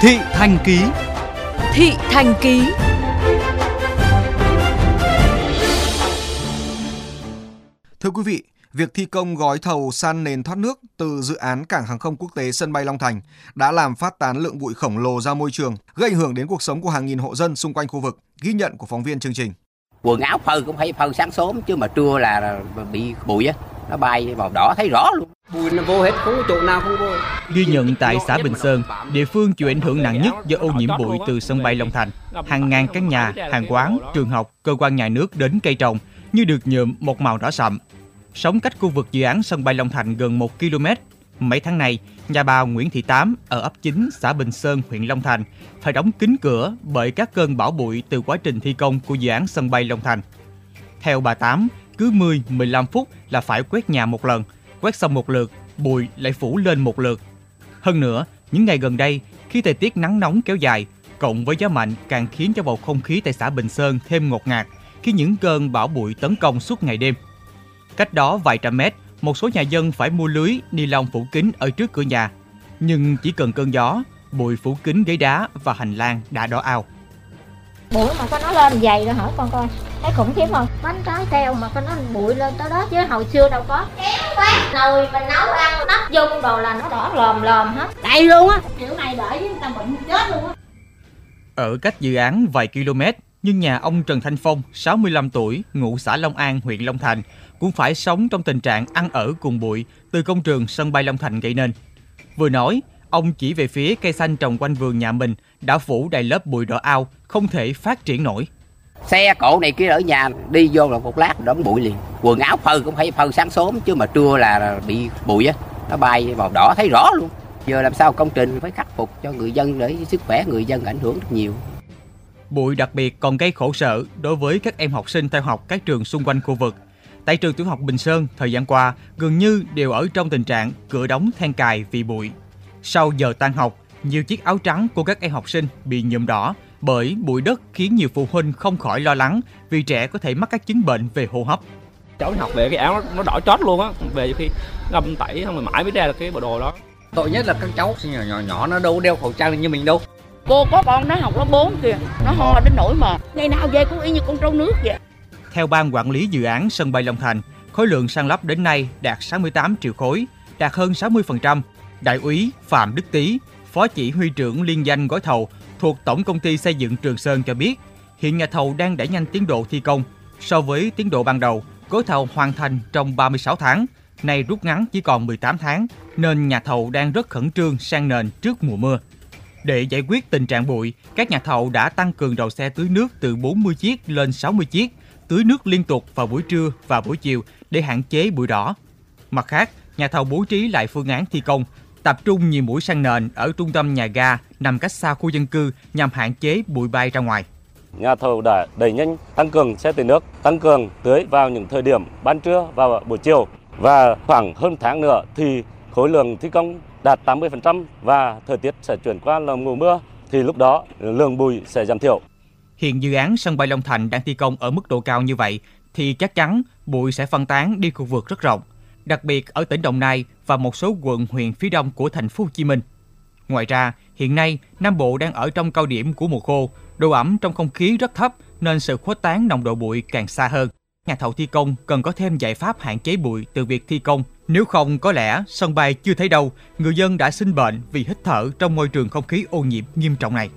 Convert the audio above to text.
Thị Thành Ký Thị Thành Ký Thưa quý vị, việc thi công gói thầu san nền thoát nước từ dự án cảng hàng không quốc tế sân bay Long Thành đã làm phát tán lượng bụi khổng lồ ra môi trường, gây ảnh hưởng đến cuộc sống của hàng nghìn hộ dân xung quanh khu vực, ghi nhận của phóng viên chương trình. Quần áo phơi cũng phải phơi sáng sớm chứ mà trưa là bị bụi á, nó bay màu đỏ thấy rõ luôn. Bụi nó vô hết, không có chỗ nào không vô. Ghi nhận tại xã Bình Sơn, địa phương chịu ảnh hưởng nặng nhất do ô nhiễm bụi từ sân bay Long Thành. Hàng ngàn căn nhà, hàng quán, trường học, cơ quan nhà nước đến cây trồng như được nhuộm một màu đỏ sậm. Sống cách khu vực dự án sân bay Long Thành gần 1 km. Mấy tháng này, nhà bà Nguyễn Thị Tám ở ấp 9 xã Bình Sơn, huyện Long Thành phải đóng kín cửa bởi các cơn bão bụi từ quá trình thi công của dự án sân bay Long Thành. Theo bà Tám, cứ 10-15 phút là phải quét nhà một lần, quét xong một lượt, bụi lại phủ lên một lượt. Hơn nữa, những ngày gần đây, khi thời tiết nắng nóng kéo dài, cộng với gió mạnh càng khiến cho bầu không khí tại xã Bình Sơn thêm ngột ngạt khi những cơn bão bụi tấn công suốt ngày đêm. Cách đó vài trăm mét, một số nhà dân phải mua lưới ni lông phủ kín ở trước cửa nhà. Nhưng chỉ cần cơn gió, bụi phủ kín ghế đá và hành lang đã đỏ ao bụi mà có nó lên dày rồi hỏi con coi. Thấy khủng khiếp không? Bánh trái keo mà có nó bụi lên tới đó chứ hồi xưa đâu có. Kéo quá nồi mình nấu ăn nắp dung đồ là nó đỏ lòm lòm hết. Đầy luôn á. Kiểu này đợi với người ta bệnh chết luôn á. Ở cách dự án vài km, nhưng nhà ông Trần Thanh Phong, 65 tuổi, ngụ xã Long An, huyện Long Thành, cũng phải sống trong tình trạng ăn ở cùng bụi từ công trường sân bay Long Thành gây nên. Vừa nói, ông chỉ về phía cây xanh trồng quanh vườn nhà mình đã phủ đầy lớp bụi đỏ ao, không thể phát triển nổi. Xe cộ này kia ở nhà đi vô là một lát đóng bụi liền. Quần áo phơi cũng phải phơi sáng sớm chứ mà trưa là bị bụi á, nó bay màu đỏ thấy rõ luôn. Giờ làm sao công trình phải khắc phục cho người dân để sức khỏe người dân ảnh hưởng rất nhiều. Bụi đặc biệt còn gây khổ sở đối với các em học sinh theo học các trường xung quanh khu vực. Tại trường tiểu học Bình Sơn, thời gian qua gần như đều ở trong tình trạng cửa đóng then cài vì bụi. Sau giờ tan học, nhiều chiếc áo trắng của các em học sinh bị nhuộm đỏ bởi bụi đất khiến nhiều phụ huynh không khỏi lo lắng vì trẻ có thể mắc các chứng bệnh về hô hấp. Cháu học về cái áo nó, nó đỏ chót luôn á. Về khi ngâm tẩy xong rồi mãi mới ra được cái bộ đồ đó. Tội nhất là các cháu sinh nhỏ nhỏ nhỏ nó đâu đeo khẩu trang như mình đâu. Cô có con nó học lớp 4 kìa, nó ho đến nỗi mà ngày nào về cũng y như con trâu nước vậy. Theo ban quản lý dự án sân bay Long Thành, khối lượng san lấp đến nay đạt 68 triệu khối, đạt hơn 60%. Đại úy Phạm Đức Tý, Phó chỉ huy trưởng liên danh gói thầu thuộc Tổng công ty xây dựng Trường Sơn cho biết, hiện nhà thầu đang đẩy nhanh tiến độ thi công. So với tiến độ ban đầu, gói thầu hoàn thành trong 36 tháng, nay rút ngắn chỉ còn 18 tháng, nên nhà thầu đang rất khẩn trương sang nền trước mùa mưa. Để giải quyết tình trạng bụi, các nhà thầu đã tăng cường đầu xe tưới nước từ 40 chiếc lên 60 chiếc, tưới nước liên tục vào buổi trưa và buổi chiều để hạn chế bụi đỏ. Mặt khác, nhà thầu bố trí lại phương án thi công, tập trung nhiều mũi sang nền ở trung tâm nhà ga nằm cách xa khu dân cư nhằm hạn chế bụi bay ra ngoài. Nhà thầu đã đẩy nhanh tăng cường xe tưới nước, tăng cường tưới vào những thời điểm ban trưa và buổi chiều và khoảng hơn tháng nữa thì khối lượng thi công đạt 80% và thời tiết sẽ chuyển qua là mùa mưa thì lúc đó lượng bụi sẽ giảm thiểu. Hiện dự án sân bay Long Thành đang thi công ở mức độ cao như vậy thì chắc chắn bụi sẽ phân tán đi khu vực rất rộng, đặc biệt ở tỉnh Đồng Nai và một số quận huyện phía đông của thành phố Hồ Chí Minh. Ngoài ra, hiện nay Nam Bộ đang ở trong cao điểm của mùa khô, độ ẩm trong không khí rất thấp nên sự khuếch tán nồng độ bụi càng xa hơn. Nhà thầu thi công cần có thêm giải pháp hạn chế bụi từ việc thi công. Nếu không có lẽ sân bay chưa thấy đâu, người dân đã sinh bệnh vì hít thở trong môi trường không khí ô nhiễm nghiêm trọng này.